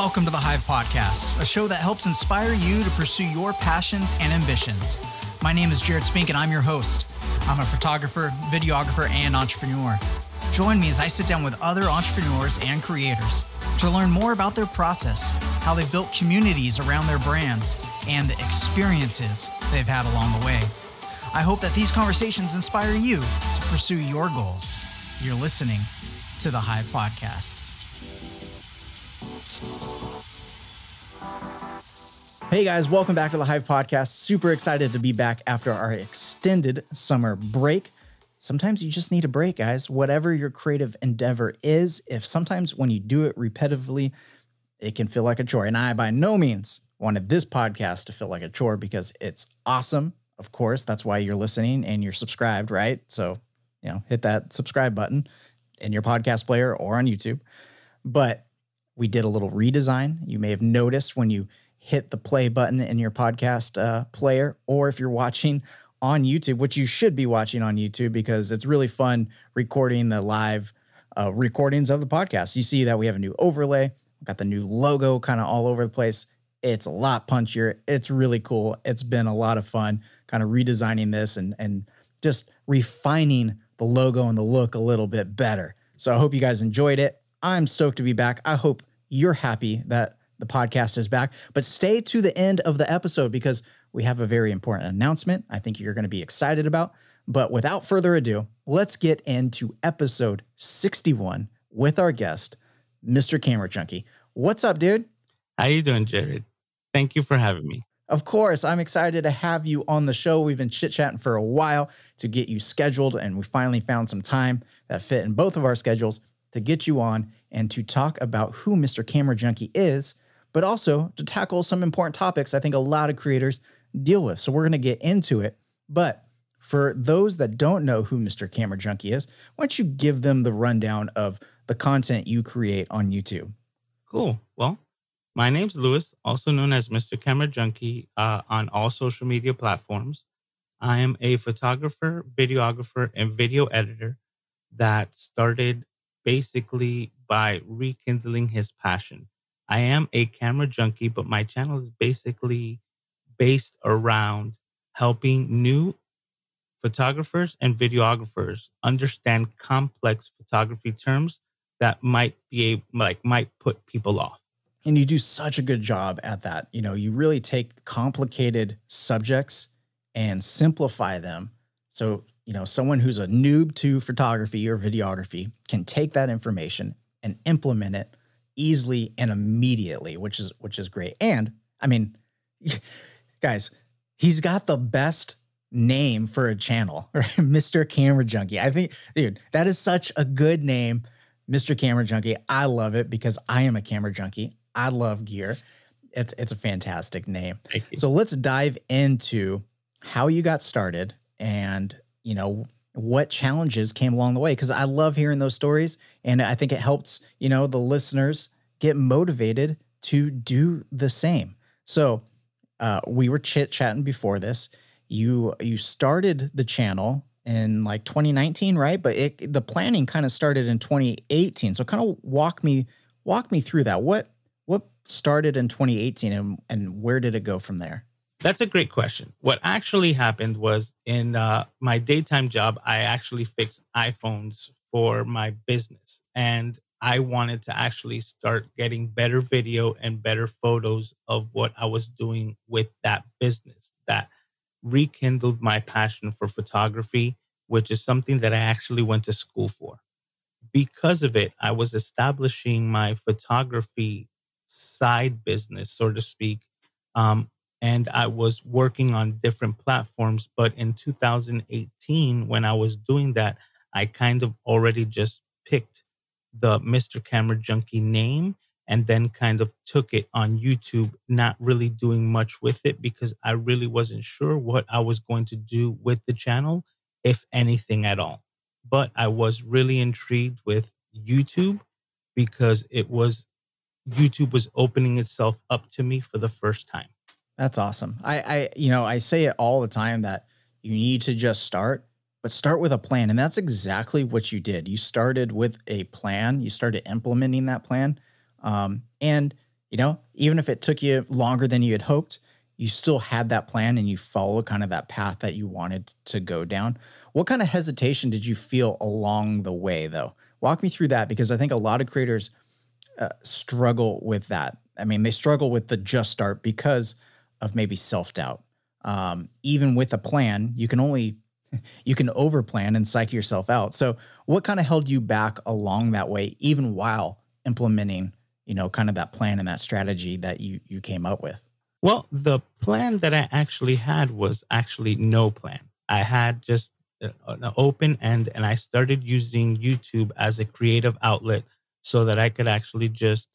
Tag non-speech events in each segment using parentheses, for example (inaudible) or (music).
Welcome to the Hive Podcast, a show that helps inspire you to pursue your passions and ambitions. My name is Jared Spink, and I'm your host. I'm a photographer, videographer, and entrepreneur. Join me as I sit down with other entrepreneurs and creators to learn more about their process, how they've built communities around their brands, and the experiences they've had along the way. I hope that these conversations inspire you to pursue your goals. You're listening to the Hive Podcast. Hey guys, welcome back to the Hive Podcast. Super excited to be back after our extended summer break. Sometimes you just need a break, guys. Whatever your creative endeavor is, if sometimes when you do it repetitively, it can feel like a chore. And I, by no means, wanted this podcast to feel like a chore because it's awesome. Of course, that's why you're listening and you're subscribed, right? So, you know, hit that subscribe button in your podcast player or on YouTube. But we did a little redesign. You may have noticed when you hit the play button in your podcast uh, player, or if you're watching on YouTube, which you should be watching on YouTube because it's really fun recording the live uh, recordings of the podcast. You see that we have a new overlay, got the new logo kind of all over the place. It's a lot punchier. It's really cool. It's been a lot of fun kind of redesigning this and and just refining the logo and the look a little bit better. So I hope you guys enjoyed it. I'm stoked to be back. I hope you're happy that the podcast is back. But stay to the end of the episode because we have a very important announcement I think you're going to be excited about. But without further ado, let's get into episode 61 with our guest, Mr. Camera Junkie. What's up, dude? How you doing, Jared? Thank you for having me. Of course, I'm excited to have you on the show. We've been chit chatting for a while to get you scheduled, and we finally found some time that fit in both of our schedules to get you on and to talk about who Mr. Camera Junkie is but also to tackle some important topics I think a lot of creators deal with. So we're going to get into it. But for those that don't know who Mr. Camera Junkie is, why don't you give them the rundown of the content you create on YouTube? Cool. Well, my name's Lewis, also known as Mr. Camera Junkie uh, on all social media platforms. I am a photographer, videographer, and video editor that started basically by rekindling his passion I am a camera junkie, but my channel is basically based around helping new photographers and videographers understand complex photography terms that might be like might put people off. And you do such a good job at that. You know, you really take complicated subjects and simplify them. So, you know, someone who's a noob to photography or videography can take that information and implement it easily and immediately, which is which is great. And I mean, (laughs) guys, he's got the best name for a channel, (laughs) right? Mr. Camera Junkie. I think, dude, that is such a good name, Mr. Camera Junkie. I love it because I am a camera junkie. I love gear. It's it's a fantastic name. So let's dive into how you got started and you know what challenges came along the way because I love hearing those stories and I think it helps, you know, the listeners get motivated to do the same. So, uh, we were chit chatting before this. You you started the channel in like 2019, right? But it the planning kind of started in 2018. So kind of walk me walk me through that. What what started in 2018 and and where did it go from there? That's a great question. What actually happened was in uh, my daytime job, I actually fixed iPhones for my business. And I wanted to actually start getting better video and better photos of what I was doing with that business. That rekindled my passion for photography, which is something that I actually went to school for. Because of it, I was establishing my photography side business, so to speak, um, and I was working on different platforms. But in 2018, when I was doing that, I kind of already just picked the Mr. Camera Junkie name and then kind of took it on YouTube, not really doing much with it because I really wasn't sure what I was going to do with the channel, if anything at all. But I was really intrigued with YouTube because it was YouTube was opening itself up to me for the first time. That's awesome. I, I, you know, I say it all the time that you need to just start, but start with a plan. And that's exactly what you did. You started with a plan, you started implementing that plan. Um, and, you know, even if it took you longer than you had hoped, you still had that plan and you followed kind of that path that you wanted to go down. What kind of hesitation did you feel along the way, though? Walk me through that because I think a lot of creators uh, struggle with that. I mean, they struggle with the just start because of maybe self doubt. Um, even with a plan, you can only (laughs) you can overplan and psych yourself out. So, what kind of held you back along that way, even while implementing, you know, kind of that plan and that strategy that you you came up with? Well, the plan that I actually had was actually no plan. I had just an open end, and I started using YouTube as a creative outlet so that I could actually just,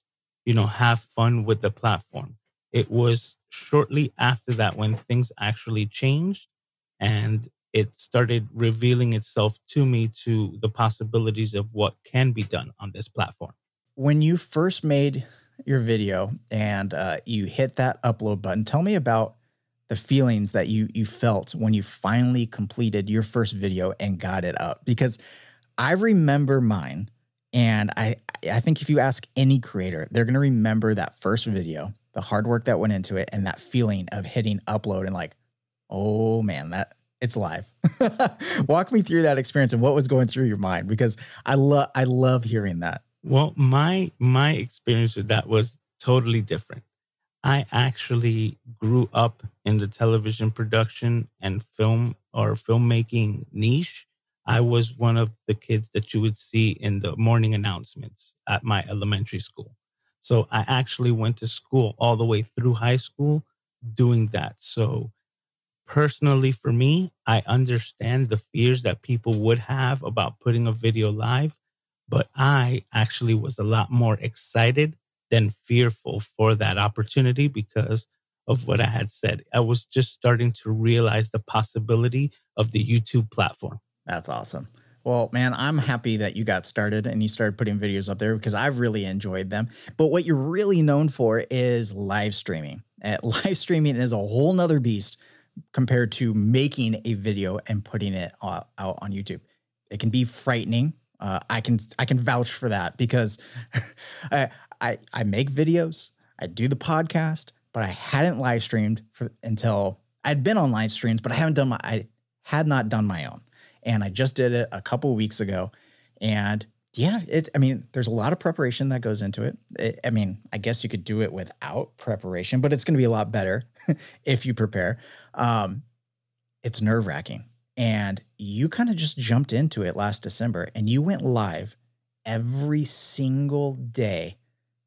you know, have fun with the platform. It was shortly after that when things actually changed and it started revealing itself to me to the possibilities of what can be done on this platform. When you first made your video and uh, you hit that upload button, tell me about the feelings that you you felt when you finally completed your first video and got it up. Because I remember mine, and I I think if you ask any creator, they're gonna remember that first video, the hard work that went into it, and that feeling of hitting upload and like, oh man, that it's live. (laughs) Walk me through that experience and what was going through your mind because I love I love hearing that. Well, my my experience with that was totally different. I actually grew up in the television production and film or filmmaking niche. I was one of the kids that you would see in the morning announcements at my elementary school. So I actually went to school all the way through high school doing that. So personally for me, I understand the fears that people would have about putting a video live, but I actually was a lot more excited than fearful for that opportunity because of what I had said. I was just starting to realize the possibility of the YouTube platform. That's awesome. Well, man, I'm happy that you got started and you started putting videos up there because I've really enjoyed them. But what you're really known for is live streaming. Uh, (laughs) live streaming is a whole nother beast compared to making a video and putting it out, out on YouTube. It can be frightening. Uh, I can I can vouch for that because (laughs) I, I I make videos, I do the podcast, but I hadn't live streamed for until I'd been on live streams, but I haven't done my I had not done my own, and I just did it a couple weeks ago, and yeah, it. I mean, there's a lot of preparation that goes into it. it I mean, I guess you could do it without preparation, but it's going to be a lot better (laughs) if you prepare. Um, it's nerve wracking, and you kind of just jumped into it last December, and you went live every single day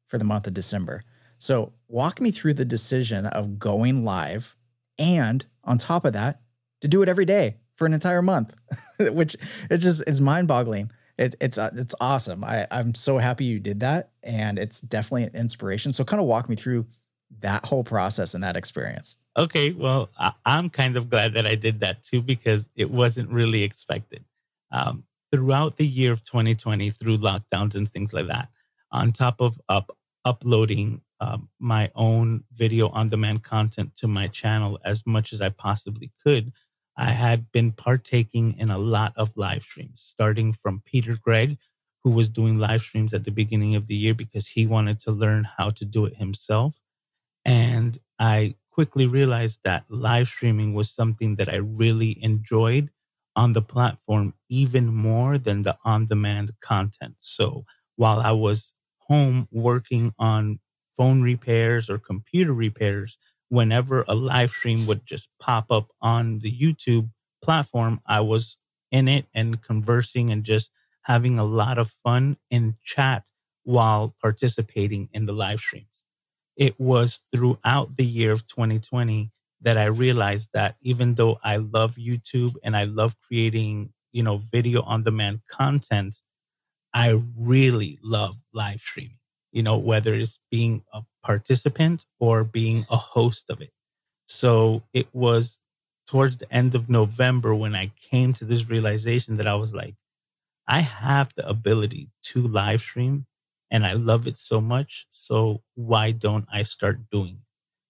for the month of December. So, walk me through the decision of going live, and on top of that, to do it every day for an entire month, (laughs) which it's just it's mind boggling it, it's uh, it's awesome. I I'm so happy you did that, and it's definitely an inspiration. So kind of walk me through that whole process and that experience. Okay, well, I, am kind of glad that I did that too because it wasn't really expected. Um, throughout the year of 2020, through lockdowns and things like that, on top of up uploading um, my own video on demand content to my channel as much as I possibly could, I had been partaking in a lot of live streams, starting from Peter Gregg, who was doing live streams at the beginning of the year because he wanted to learn how to do it himself. And I quickly realized that live streaming was something that I really enjoyed on the platform, even more than the on demand content. So while I was home working on phone repairs or computer repairs, whenever a live stream would just pop up on the YouTube platform, I was in it and conversing and just having a lot of fun in chat while participating in the live streams. It was throughout the year of 2020 that I realized that even though I love YouTube and I love creating, you know, video on demand content, I really love live streaming you know, whether it's being a participant or being a host of it. So it was towards the end of November when I came to this realization that I was like, I have the ability to live stream and I love it so much. So why don't I start doing it?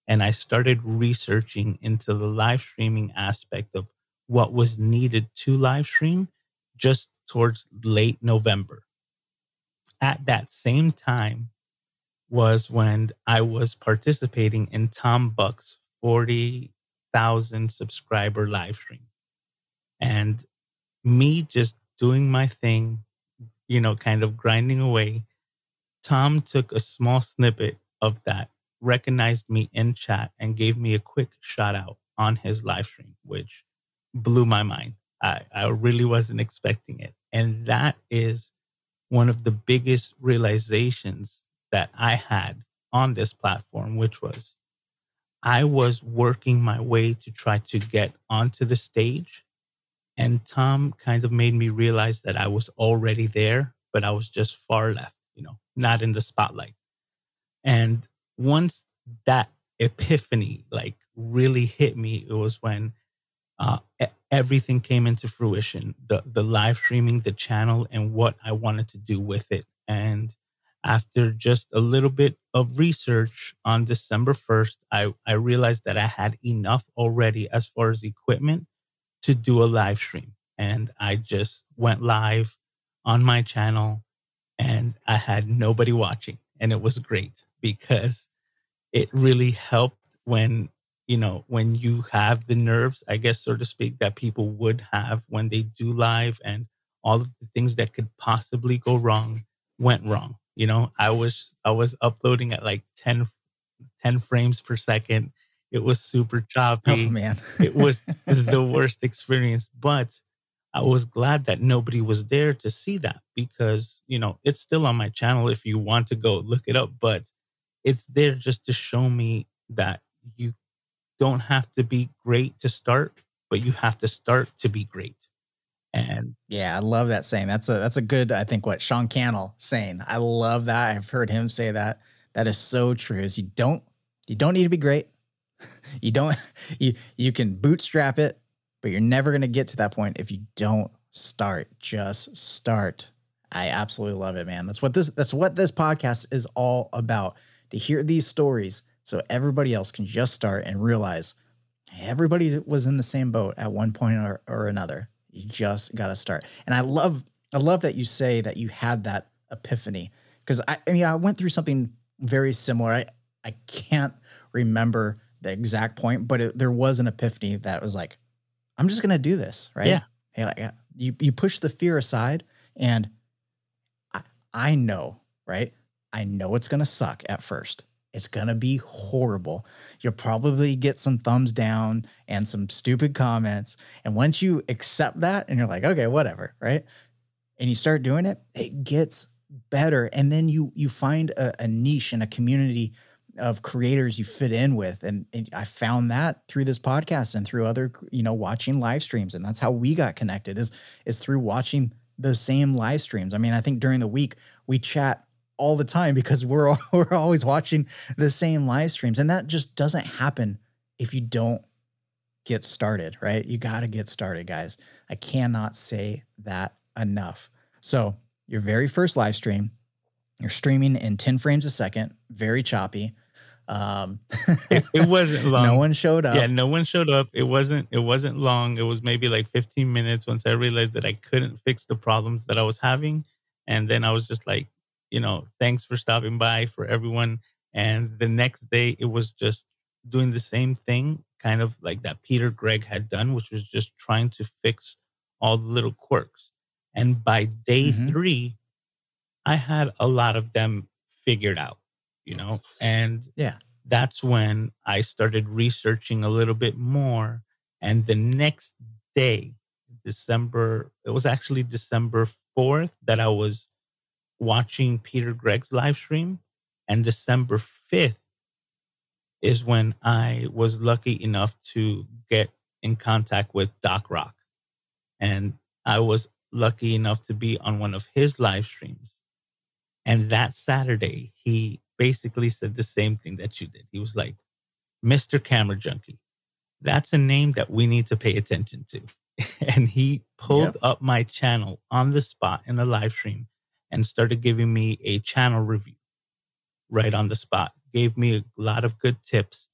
And I started researching into the live streaming aspect of what was needed to live stream just towards late November at that same time, was when I was participating in Tom Buck's 40,000 subscriber live stream. And me just doing my thing, you know, kind of grinding away. Tom took a small snippet of that, recognized me in chat, and gave me a quick shout out on his live stream, which blew my mind. I, I really wasn't expecting it. And that is one of the biggest realizations that I had on this platform, which was I was working my way to try to get onto the stage. And Tom kind of made me realize that I was already there, but I was just far left, you know, not in the spotlight. And once that epiphany like really hit me, it was when uh, everything came into fruition the the live streaming the channel and what i wanted to do with it. And after just a little bit of research on december 1st i i realized that i had enough already as far as equipment to do a live stream. And i just went live on my channel and i had nobody watching and it was great because it really helped when you know, when you have the nerves, I guess, so to speak, that people would have when they do live and all of the things that could possibly go wrong went wrong. You know, I was I was uploading at like 10, 10 frames per second. It was super choppy. Oh man. it was the (laughs) worst experience. But I was glad that nobody was there to see that because, you know, it's still on my channel if you want to go look it up, but it's there just to show me that you don't have to be great to start, but you have to start to be great. And yeah, I love that saying. That's a that's a good, I think what Sean Cannell saying. I love that. I've heard him say that. That is so true. Is you don't you don't need to be great. (laughs) you don't (laughs) you you can bootstrap it, but you're never gonna get to that point if you don't start. Just start. I absolutely love it, man. That's what this that's what this podcast is all about. To hear these stories so everybody else can just start and realize everybody was in the same boat at one point or, or another. You just got to start. And I love, I love that you say that you had that epiphany because I, I mean, I went through something very similar. I, I can't remember the exact point, but it, there was an epiphany that was like, I'm just going to do this. Right. Yeah. Hey, like, uh, you, you push the fear aside and I, I know, right? I know it's going to suck at first. It's going to be horrible. You'll probably get some thumbs down and some stupid comments. And once you accept that and you're like, okay, whatever, right? And you start doing it, it gets better. And then you you find a, a niche and a community of creators you fit in with. And, and, I found that through this podcast and through other, you know, watching live streams. And that's how we got connected is is through watching the same live streams. I mean, I think during the week we chat all the time because we're (laughs) we're always watching the same live streams and that just doesn't happen if you don't get started, right? You got to get started, guys. I cannot say that enough. So, your very first live stream, you're streaming in 10 frames a second, very choppy. Um, it, it, wasn't (laughs) long. No one showed up. Yeah, no one showed up. It wasn't. It wasn't long. It was maybe like 15 minutes. Once I realized that I couldn't fix the problems that I was having, and then I was just like, you know, thanks for stopping by for everyone. And the next day, it was just doing the same thing, kind of like that Peter Gregg had done, which was just trying to fix all the little quirks. And by day mm-hmm. three, I had a lot of them figured out, you know, and yeah, that's when I started researching a little bit more. And the next day, December, it was actually December 4th that I was watching Peter Gregg's live stream. And December 5th is when I was lucky enough to get in contact with Doc Rock. And I was lucky enough to be on one of his live streams. And that Saturday, he basically said the same thing that you did. He was like, Mr. Camera Junkie, that's a name that we need to pay attention to. (laughs) and he pulled yep. up my channel on the spot in a live stream and started giving me a channel review right on the spot. Gave me a lot of good tips.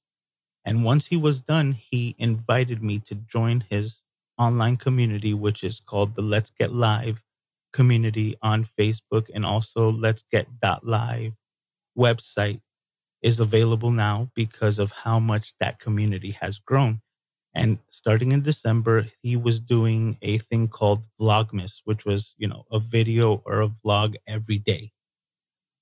And once he was done, he invited me to join his online community, which is called the Let's Get Live community on Facebook and also Let's Get Live website is available now because of how much that community has grown. And mm-hmm. starting in December, he was doing a thing called Vlogmas, which was, you know, a video or a vlog every day.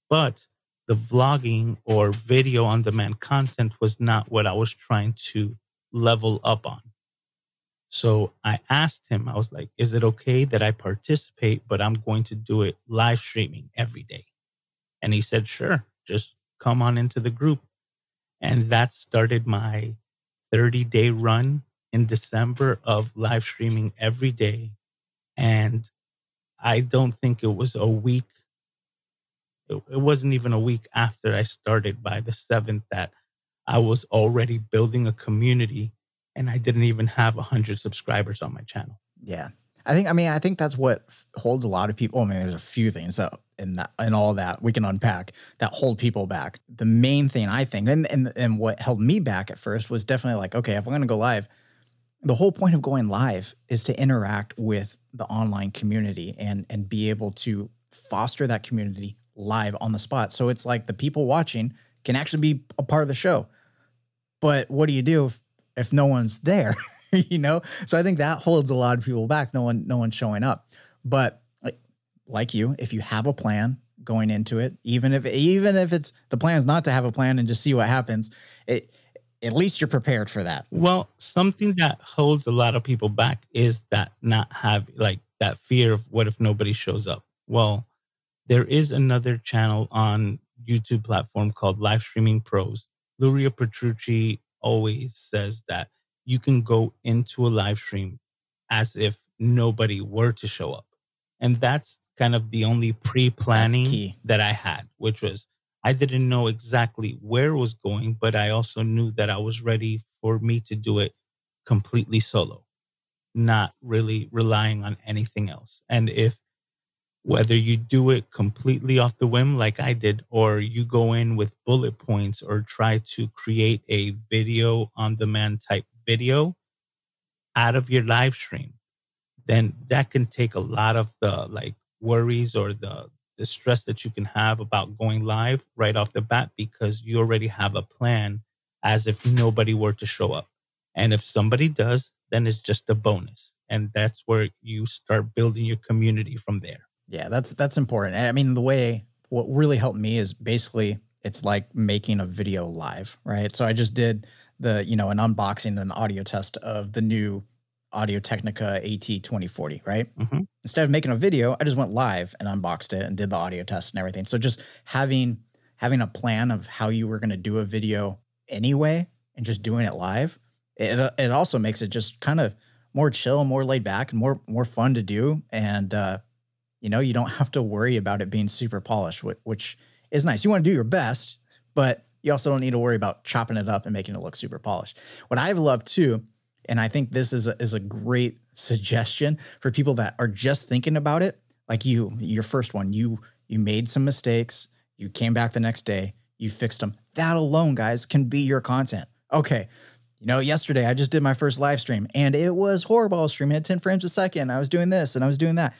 But the vlogging or video on demand content was not what I was trying to level up on. So I asked him, I was like, is it okay that I participate, but I'm going to do it live streaming every day? And he said, sure, just come on into the group. And that started my 30 day run in December of live streaming every day. And I don't think it was a week it, it wasn't even a week after I started by the seventh that I was already building a community and I didn't even have 100 subscribers on my channel. Yeah. I think, I mean, I think that's what holds a lot of people. I mean, there's a few things that in that and all that we can unpack that hold people back. The main thing I think, and, and, and what held me back at first was definitely like, okay, if I'm going to go live, the whole point of going live is to interact with the online community and, and be able to foster that community live on the spot. So it's like the people watching can actually be a part of the show. But what do you do if, if no one's there? (laughs) (laughs) you know? So I think that holds a lot of people back. No one, no one's showing up. But like, like you, if you have a plan going into it, even if even if it's the plan is not to have a plan and just see what happens, it at least you're prepared for that. Well, something that holds a lot of people back is that not have like that fear of what if nobody shows up. Well, there is another channel on YouTube platform called Live Streaming Pros. Luria Petrucci always says that you can go into a live stream as if nobody were to show up. And that's kind of the only pre planning that I had, which was I didn't know exactly where it was going, but I also knew that I was ready for me to do it completely solo, not really relying on anything else. And if whether you do it completely off the whim like I did, or you go in with bullet points or try to create a video on demand type video out of your live stream, then that can take a lot of the like worries or the, the stress that you can have about going live right off the bat because you already have a plan as if nobody were to show up. And if somebody does, then it's just a bonus. And that's where you start building your community from there. Yeah, that's that's important. I mean, the way what really helped me is basically it's like making a video live, right? So I just did the, you know, an unboxing and audio test of the new Audio Technica AT2040, right? Mm-hmm. Instead of making a video, I just went live and unboxed it and did the audio test and everything. So just having having a plan of how you were going to do a video anyway and just doing it live, it it also makes it just kind of more chill, more laid back, and more more fun to do. And uh, you know, you don't have to worry about it being super polished, which is nice. You want to do your best, but you also don't need to worry about chopping it up and making it look super polished. What I've loved too, and I think this is a, is a great suggestion for people that are just thinking about it, like you, your first one, you you made some mistakes, you came back the next day, you fixed them. That alone, guys, can be your content. Okay, you know, yesterday I just did my first live stream and it was horrible. Streaming at 10 frames a second. I was doing this and I was doing that.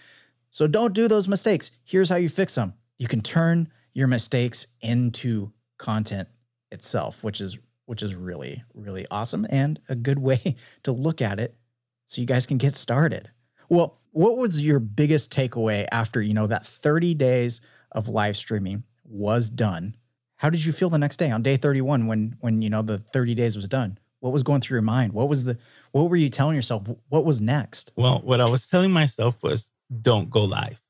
So don't do those mistakes. Here's how you fix them. You can turn your mistakes into content itself, which is which is really really awesome and a good way (laughs) to look at it so you guys can get started. Well, what was your biggest takeaway after, you know, that 30 days of live streaming was done? How did you feel the next day on day 31 when when you know the 30 days was done? What was going through your mind? What was the what were you telling yourself? What was next? Well, what I was telling myself was don't go live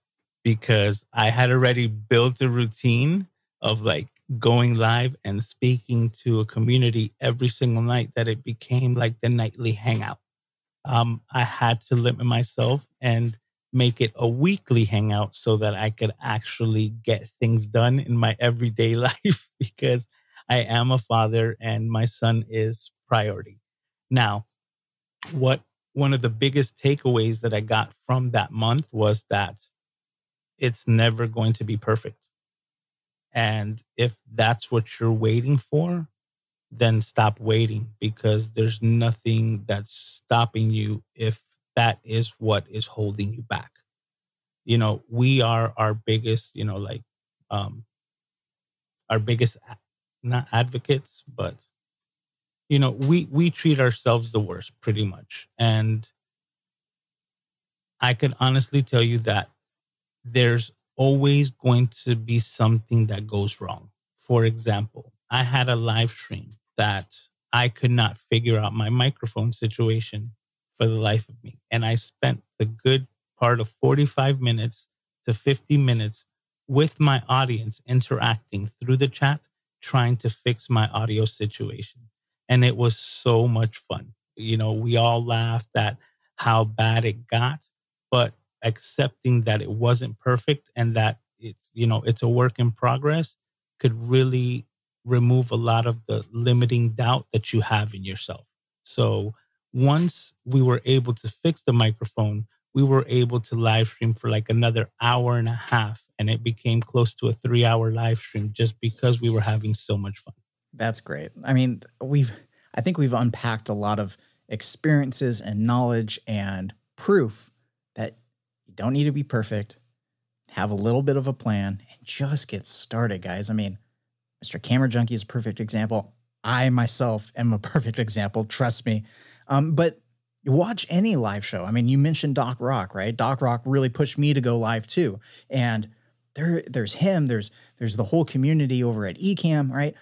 because I had already built a routine of like going live and speaking to a community every single night that it became like the nightly hangout. Um, I had to limit myself and make it a weekly hangout so that I could actually get things done in my everyday (laughs) life because I am a father and my son is priority. Now, what one of the biggest takeaways that I got from that month was that it's never going to be perfect. And if that's what you're waiting for, then stop waiting because there's nothing that's stopping you if that is what is holding you back. You know, we are our biggest, you know, like um our biggest not advocates, but you know, we we treat ourselves the worst pretty much. And I can honestly tell you that there's always going to be something that goes wrong. For example, I had a live stream that I could not figure out my microphone situation for the life of me. And I spent the good part of 45 minutes to 50 minutes with my audience interacting through the chat, trying to fix my audio situation. And it was so much fun. You know, we all laughed at how bad it got, but accepting that it wasn't perfect and that it's, you know, it's a work in progress could really remove a lot of the limiting doubt that you have in yourself. So once we were able to fix the microphone, we were able to live stream for like another hour and a half. And it became close to a three hour live stream just because we were having so much fun. That's great. I mean, we've, I think we've unpacked a lot of experiences and knowledge and proof you don't need to be perfect. Have a little bit of a plan and just get started, guys. I mean, Mr. Camera Junkie is a perfect example. I myself am a (laughs) perfect example. Trust me. Um, but watch any live show. I mean, you mentioned Doc Rock, right? Doc Rock really pushed me to go live too. And there, there's him. There's there's the whole community over at Ecamm, right?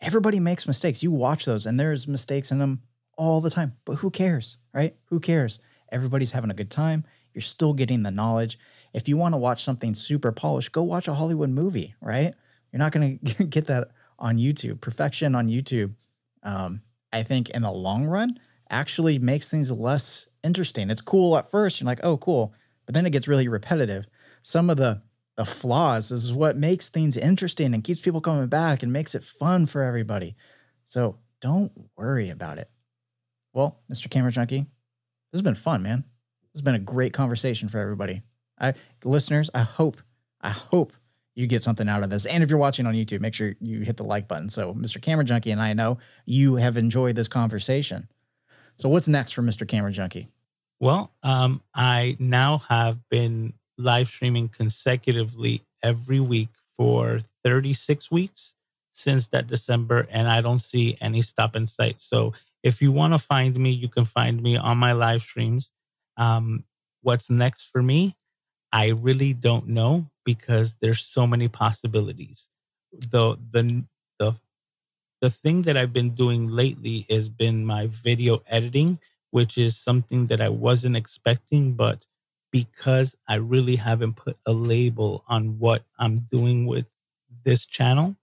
Everybody makes mistakes. You watch those, and there's mistakes in them all the time. But who cares, right? Who cares? Everybody's having a good time. You're still getting the knowledge. If you want to watch something super polished, go watch a Hollywood movie, right? You're not going (laughs) to get that on YouTube. Perfection on YouTube, um, I think, in the long run, actually makes things less interesting. It's cool at first. You're like, oh, cool. But then it gets really repetitive. Some of the the flaws is what makes things interesting and keeps people coming back and makes it fun for everybody. So don't worry about it. Well, Mr. Camera Junkie, this has been fun, man. Has been a great conversation for everybody. I listeners, I hope, I hope you get something out of this. And if you're watching on YouTube, make sure you hit the like button. So Mr. Camera Junkie and I know you have enjoyed this conversation. So what's next for Mr. Camera Junkie? Well, um, I now have been live streaming consecutively every week for 36 weeks since that December, and I don't see any stop in sight. So if you want to find me, you can find me on my live streams. Um, what's next for me? I really don't know because there's so many possibilities. The the the the thing that I've been doing lately has been my video editing, which is something that I wasn't expecting, but because I really haven't put a label on what I'm doing with this channel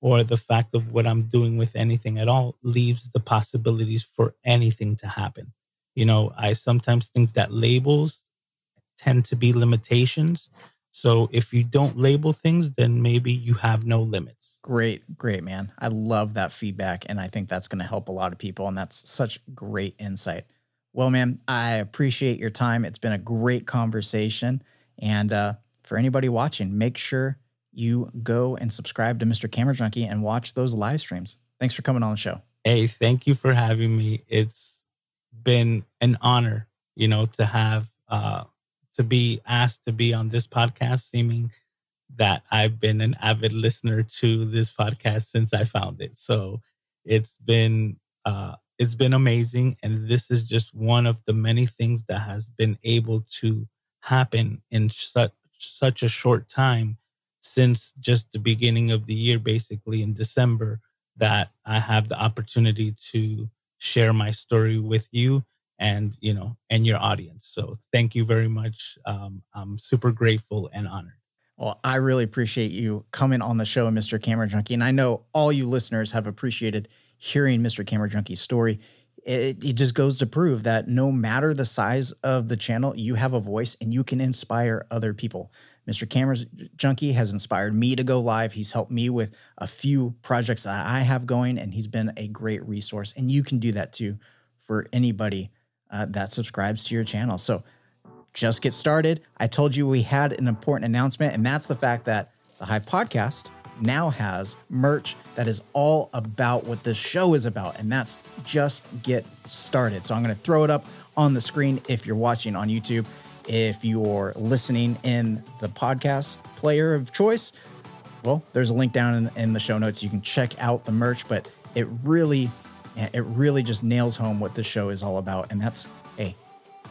or the fact of what I'm doing with anything at all leaves the possibilities for anything to happen. You know, I sometimes think that labels tend to be limitations. So if you don't label things, then maybe you have no limits. Great, great, man. I love that feedback. And I think that's going to help a lot of people. And that's such great insight. Well, man, I appreciate your time. It's been a great conversation. And uh, for anybody watching, make sure you go and subscribe to Mr. Camera Junkie and watch those live streams. Thanks for coming on the show. Hey, thank you for having me. It's been an honor, you know, to have, uh, to be asked to be on this podcast, seeming that I've been an avid listener to this podcast since I found it. So it's been uh, it's been amazing, and this is just one of the many things that has been able to happen in such such a short time since just the beginning of the year, basically in December, that I have the opportunity to share my story with you and you know and your audience. So thank you very much. Um, I'm super grateful and honored. Well, I really appreciate you coming on the show, Mr. Camera Junkie. And I know all you listeners have appreciated hearing Mr. Camera Junkie's story. It, it, just goes to prove that no matter the size of the channel, you have a voice and you can inspire other people. Mr. Camera Junkie has inspired me to go live. He's helped me with a few projects that I have going, and he's been a great resource. And you can do that too for anybody uh, that subscribes to your channel. So, just get started. I told you we had an important announcement, and that's the fact that the Hive Podcast now has merch that is all about what this show is about, and that's just get started. So I'm going to throw it up on the screen if you're watching on YouTube. If you're listening in the podcast player of choice, well, there's a link down in, in the show notes. You can check out the merch, but it really, it really just nails home what this show is all about. And that's, hey,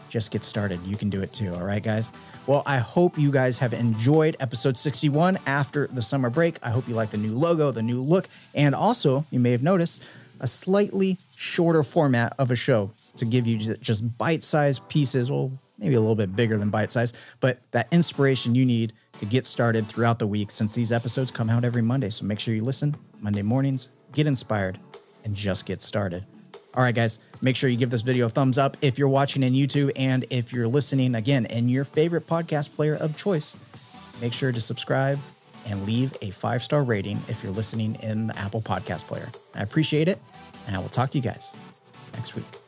just get started. You can do it too. All right, guys. Well, I hope you guys have enjoyed episode 61 after the summer break. I hope you like the new logo, the new look, and also, you may have noticed, a slightly shorter format of a show to give you just bite sized pieces. Well, maybe a little bit bigger than bite size, but that inspiration you need to get started throughout the week since these episodes come out every Monday. So make sure you listen Monday mornings, get inspired, and just get started. All right, guys, make sure you give this video a thumbs up if you're watching in YouTube and if you're listening again in your favorite podcast player of choice. Make sure to subscribe and leave a five star rating if you're listening in the Apple Podcast player. I appreciate it, and I will talk to you guys next week.